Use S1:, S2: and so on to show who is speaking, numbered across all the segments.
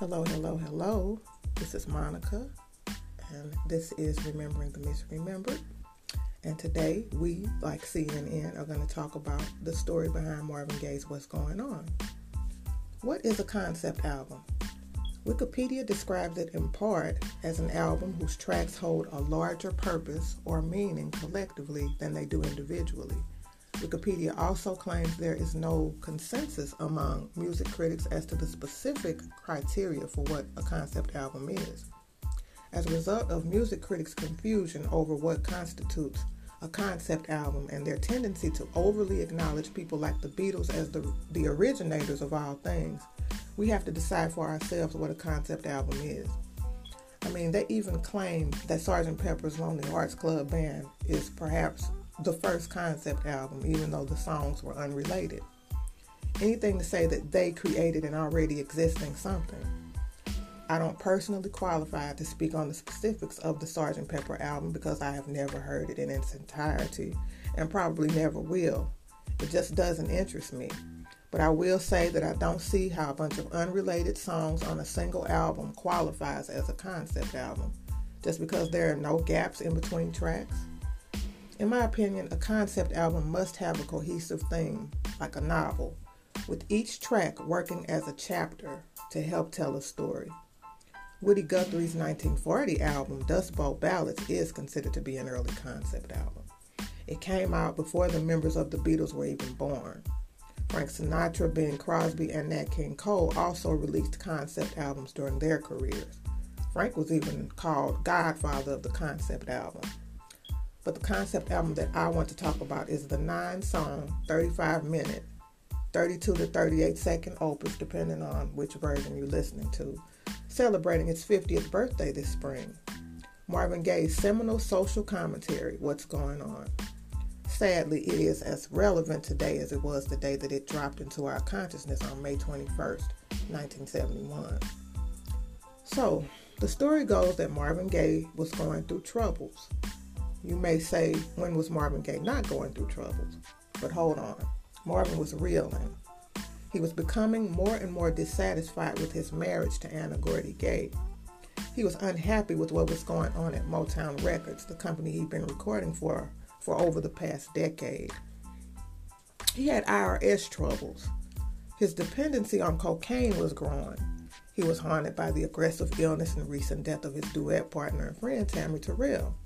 S1: Hello, hello, hello. This is Monica, and this is Remembering the Misremembered. And today, we, like CNN, are going to talk about the story behind Marvin Gaye's What's Going On. What is a concept album? Wikipedia describes it in part as an album whose tracks hold a larger purpose or meaning collectively than they do individually. Wikipedia also claims there is no consensus among music critics as to the specific criteria for what a concept album is. As a result of music critics' confusion over what constitutes a concept album and their tendency to overly acknowledge people like the Beatles as the, the originators of all things, we have to decide for ourselves what a concept album is. I mean, they even claim that Sgt. Pepper's Lonely Hearts Club Band is perhaps the first concept album, even though the songs were unrelated. Anything to say that they created an already existing something. I don't personally qualify to speak on the specifics of the Sgt. Pepper album because I have never heard it in its entirety and probably never will. It just doesn't interest me. But I will say that I don't see how a bunch of unrelated songs on a single album qualifies as a concept album just because there are no gaps in between tracks. In my opinion, a concept album must have a cohesive theme, like a novel, with each track working as a chapter to help tell a story. Woody Guthrie's 1940 album, Dust Bowl Ballads, is considered to be an early concept album. It came out before the members of the Beatles were even born. Frank Sinatra, Bing Crosby, and Nat King Cole also released concept albums during their careers. Frank was even called Godfather of the concept album. But the concept album that I want to talk about is the nine song, 35 minute, 32 to 38 second opus, depending on which version you're listening to, celebrating its 50th birthday this spring. Marvin Gaye's seminal social commentary, What's Going On. Sadly, it is as relevant today as it was the day that it dropped into our consciousness on May 21st, 1971. So, the story goes that Marvin Gaye was going through troubles. You may say, when was Marvin Gaye not going through troubles? But hold on, Marvin was reeling. He was becoming more and more dissatisfied with his marriage to Anna Gordy Gaye. He was unhappy with what was going on at Motown Records, the company he'd been recording for for over the past decade. He had IRS troubles. His dependency on cocaine was growing. He was haunted by the aggressive illness and recent death of his duet partner and friend Tammy Terrell.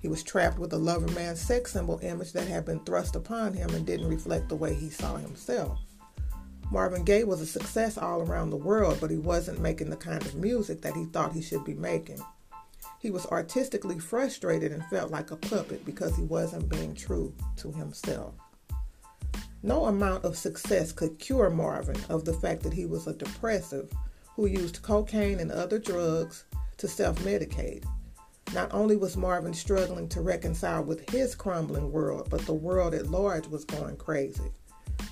S1: He was trapped with a lover man sex symbol image that had been thrust upon him and didn't reflect the way he saw himself. Marvin Gaye was a success all around the world, but he wasn't making the kind of music that he thought he should be making. He was artistically frustrated and felt like a puppet because he wasn't being true to himself. No amount of success could cure Marvin of the fact that he was a depressive who used cocaine and other drugs to self medicate. Not only was Marvin struggling to reconcile with his crumbling world, but the world at large was going crazy.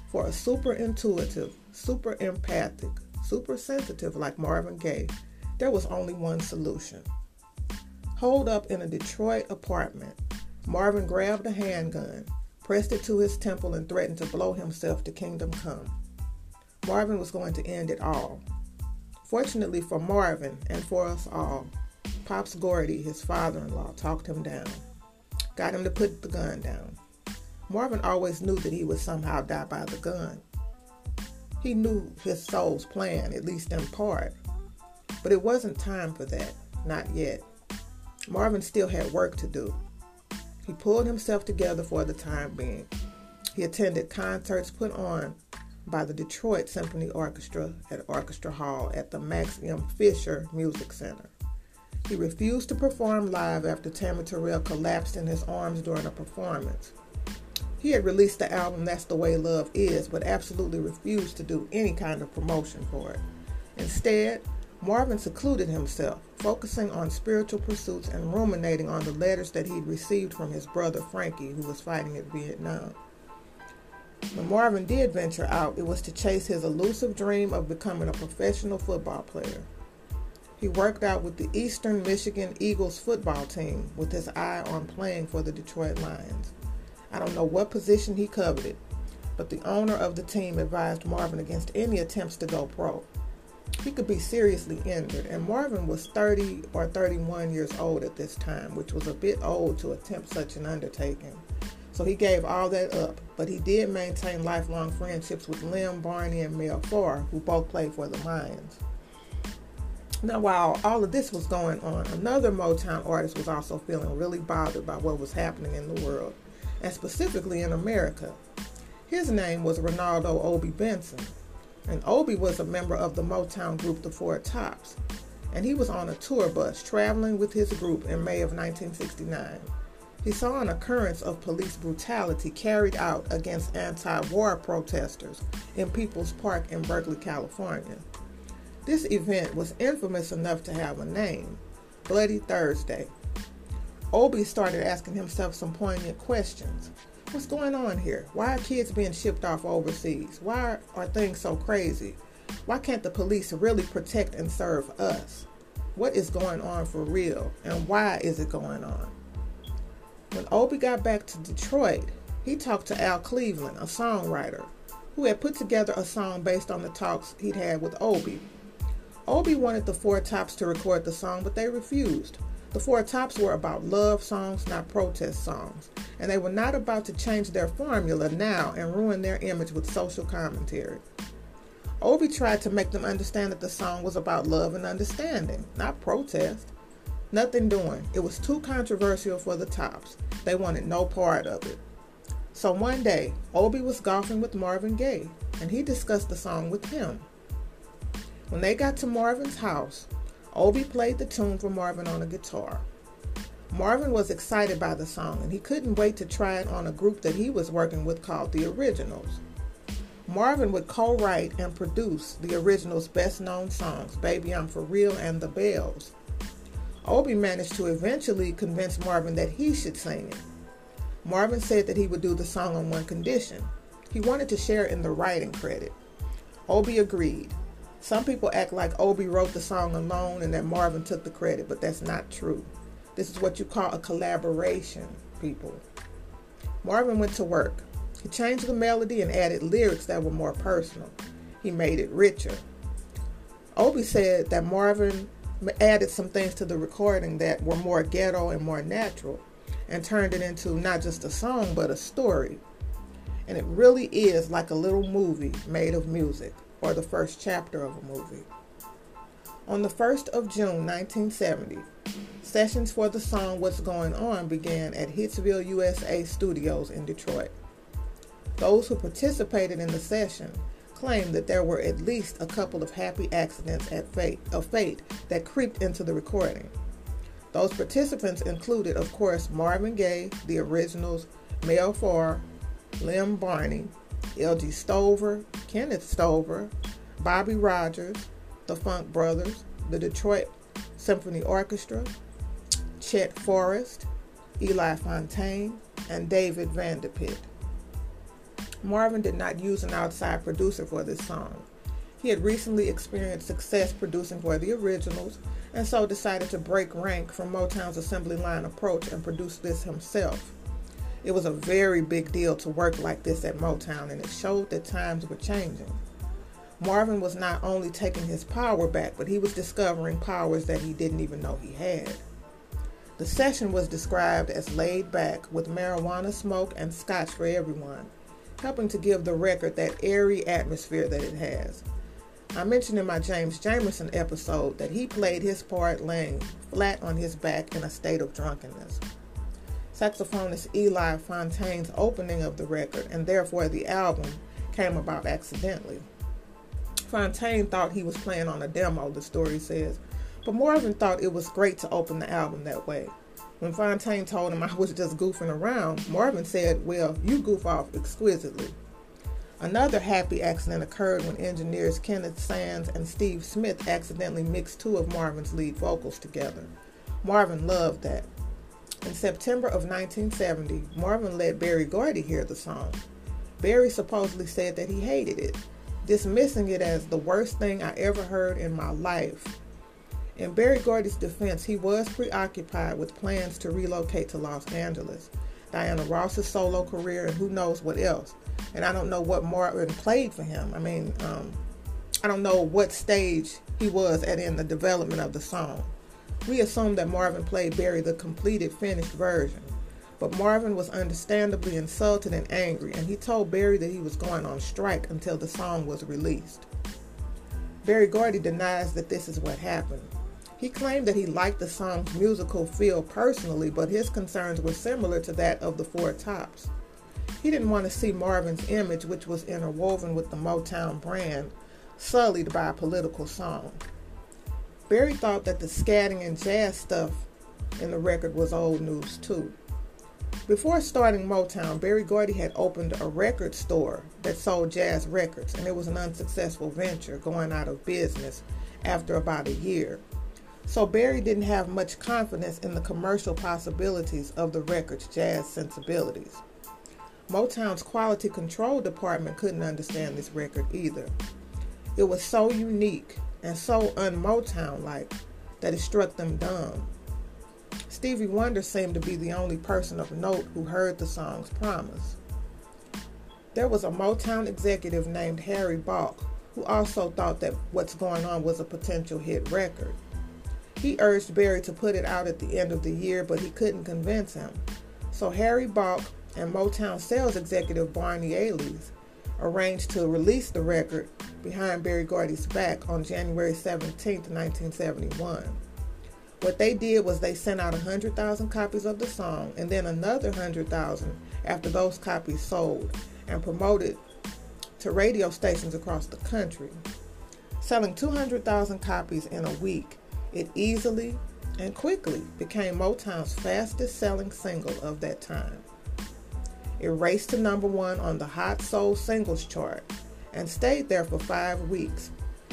S1: For a super intuitive, super empathic, super sensitive like Marvin Gaye, there was only one solution. Holed up in a Detroit apartment, Marvin grabbed a handgun, pressed it to his temple, and threatened to blow himself to kingdom come. Marvin was going to end it all. Fortunately for Marvin and for us all, Pops Gordy, his father in law, talked him down, got him to put the gun down. Marvin always knew that he would somehow die by the gun. He knew his soul's plan, at least in part. But it wasn't time for that, not yet. Marvin still had work to do. He pulled himself together for the time being. He attended concerts put on by the Detroit Symphony Orchestra at Orchestra Hall at the Max M. Fisher Music Center. He refused to perform live after Tammy Terrell collapsed in his arms during a performance. He had released the album That's the Way Love Is, but absolutely refused to do any kind of promotion for it. Instead, Marvin secluded himself, focusing on spiritual pursuits and ruminating on the letters that he'd received from his brother Frankie, who was fighting in Vietnam. When Marvin did venture out, it was to chase his elusive dream of becoming a professional football player. He worked out with the Eastern Michigan Eagles football team with his eye on playing for the Detroit Lions. I don't know what position he coveted, but the owner of the team advised Marvin against any attempts to go pro. he could be seriously injured. And Marvin was 30 or 31 years old at this time, which was a bit old to attempt such an undertaking. So he gave all that up, but he did maintain lifelong friendships with Lem Barney and Mel Farr, who both played for the Lions. Now, while all of this was going on, another Motown artist was also feeling really bothered by what was happening in the world, and specifically in America. His name was Renaldo Obie Benson, and Obie was a member of the Motown group The Four Tops, and he was on a tour bus traveling with his group in May of 1969. He saw an occurrence of police brutality carried out against anti war protesters in People's Park in Berkeley, California. This event was infamous enough to have a name Bloody Thursday. Obie started asking himself some poignant questions. What's going on here? Why are kids being shipped off overseas? Why are things so crazy? Why can't the police really protect and serve us? What is going on for real? And why is it going on? When Obie got back to Detroit, he talked to Al Cleveland, a songwriter, who had put together a song based on the talks he'd had with Obie Obie wanted the Four Tops to record the song, but they refused. The Four Tops were about love songs, not protest songs, and they were not about to change their formula now and ruin their image with social commentary. Obie tried to make them understand that the song was about love and understanding, not protest. Nothing doing. It was too controversial for the Tops. They wanted no part of it. So one day, Obie was golfing with Marvin Gaye, and he discussed the song with him. When they got to Marvin's house, Obie played the tune for Marvin on a guitar. Marvin was excited by the song and he couldn't wait to try it on a group that he was working with called The Originals. Marvin would co write and produce the original's best known songs, Baby I'm For Real and The Bells. Obie managed to eventually convince Marvin that he should sing it. Marvin said that he would do the song on one condition. He wanted to share in the writing credit. Obie agreed. Some people act like Obie wrote the song alone and that Marvin took the credit, but that's not true. This is what you call a collaboration, people. Marvin went to work. He changed the melody and added lyrics that were more personal. He made it richer. Obie said that Marvin added some things to the recording that were more ghetto and more natural and turned it into not just a song but a story. And it really is like a little movie made of music or the first chapter of a movie. On the 1st of June 1970, sessions for the song What's Going On began at Hitsville USA Studios in Detroit. Those who participated in the session claimed that there were at least a couple of happy accidents at fate, of fate that creeped into the recording. Those participants included, of course, Marvin Gaye, the originals, Mel Farr, Lem Barney, Elgie Stover, Kenneth Stover, Bobby Rogers, the Funk Brothers, the Detroit Symphony Orchestra, Chet Forrest, Eli Fontaine, and David Van De Pitte. Marvin did not use an outside producer for this song. He had recently experienced success producing for the originals and so decided to break rank from Motown's assembly line approach and produce this himself. It was a very big deal to work like this at Motown, and it showed that times were changing. Marvin was not only taking his power back, but he was discovering powers that he didn't even know he had. The session was described as laid back with marijuana smoke and scotch for everyone, helping to give the record that airy atmosphere that it has. I mentioned in my James Jamerson episode that he played his part laying flat on his back in a state of drunkenness saxophonist Eli Fontaine's opening of the record, and therefore the album came about accidentally. Fontaine thought he was playing on a demo, the story says, but Marvin thought it was great to open the album that way. When Fontaine told him I was just goofing around, Marvin said, Well, you goof off exquisitely. Another happy accident occurred when engineers Kenneth Sands and Steve Smith accidentally mixed two of Marvin's lead vocals together. Marvin loved that. In September of 1970, Marvin let Berry Gordy hear the song. Berry supposedly said that he hated it, dismissing it as the worst thing I ever heard in my life. In Berry Gordy's defense, he was preoccupied with plans to relocate to Los Angeles, Diana Ross's solo career, and who knows what else. And I don't know what Marvin played for him. I mean, um, I don't know what stage he was at in the development of the song. We assume that Marvin played Berry the completed, finished version. But Marvin was understandably insulted and angry, and he told Berry that he was going on strike until the song was released. Berry Gordy denies that this is what happened. He claimed that he liked the song's musical feel personally, but his concerns were similar to that of the Four Tops. He didn't want to see Marvin's image, which was interwoven with the Motown brand, sullied by a political song. Berry thought that the scatting and jazz stuff in the record was old news too. Before starting Motown, Berry Gordy had opened a record store that sold jazz records, and it was an unsuccessful venture, going out of business after about a year. So Berry didn't have much confidence in the commercial possibilities of the record's jazz sensibilities. Motown's quality control department couldn't understand this record either. It was so unique and so un-Motown like that it struck them dumb. Stevie Wonder seemed to be the only person of note who heard the song's promise. There was a Motown executive named Harry Balk who also thought that What's Going On was a potential hit record. He urged Berry to put it out at the end of the year, but he couldn't convince him. So Harry Balk and Motown sales executive Barney Ales arranged to release the record behind Berry Gordy's back on January 17, 1971. What they did was they sent out 100,000 copies of the song and then another 100,000 after those copies sold and promoted to radio stations across the country. Selling 200,000 copies in a week, it easily and quickly became Motown's fastest selling single of that time. It raced to number one on the Hot Soul Singles chart and stayed there for five weeks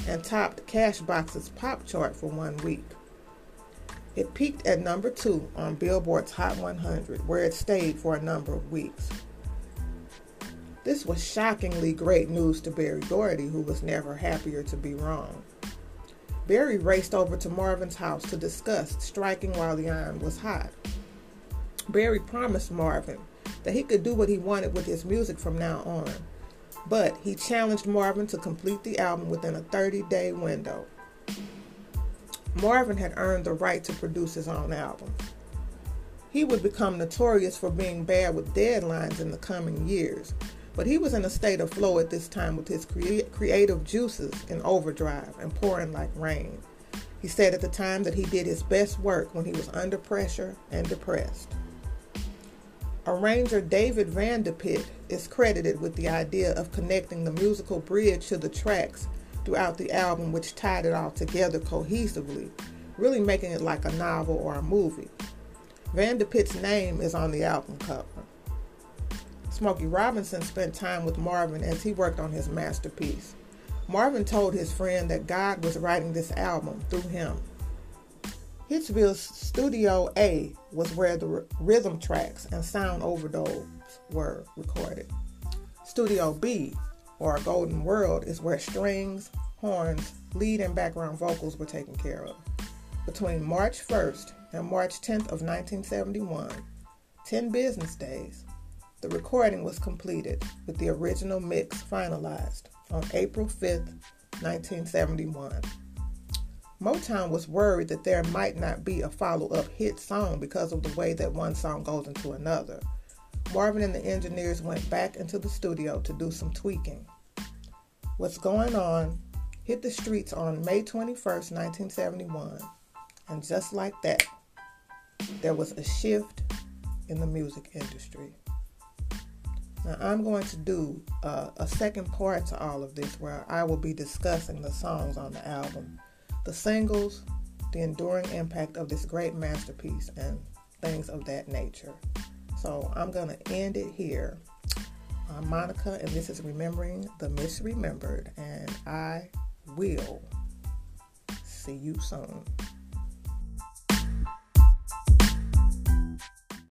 S1: and topped Cashbox's pop chart for one week. It peaked at number two on Billboard's Hot 100, where it stayed for a number of weeks. This was shockingly great news to Berry Gordy, who was never happier to be wrong. Berry raced over to Marvin's house to discuss striking while the iron was hot. Berry promised Marvin that he could do what he wanted with his music from now on, but he challenged Marvin to complete the album within a 30 day window. Marvin had earned the right to produce his own album. He would become notorious for being bad with deadlines in the coming years, but he was in a state of flow at this time with his crea- creative juices in overdrive and pouring like rain. He said at the time that he did his best work when he was under pressure and depressed. Arranger David Van De Pitte is credited with the idea of connecting the musical bridge to the tracks throughout the album, which tied it all together cohesively, really making it like a novel or a movie. Van De Pitte's name is on the album cover. Smokey Robinson spent time with Marvin as he worked on his masterpiece. Marvin told his friend that God was writing this album through him. Hitsville's Studio A was where the rhythm tracks and sound overdubs were recorded. Studio B or golden world is where strings, horns, lead, and background vocals were taken care of. Between March 1st and March 10th of 1971, 10 business days, the recording was completed with the original mix finalized on April 5th, 1971. Motown was worried that there might not be a follow up hit song because of the way that one song goes into another. Marvin and the engineers went back into the studio to do some tweaking. What's Going On hit the streets on May 21st, 1971, and just like that, there was a shift in the music industry. Now, I'm going to do uh, a second part to all of this where I will be discussing the songs on the album, the singles, the enduring impact of this great masterpiece, and things of that nature. So, I'm going to end it here. I'm Monica, and this is Remembering the Misremembered, and I will see you soon.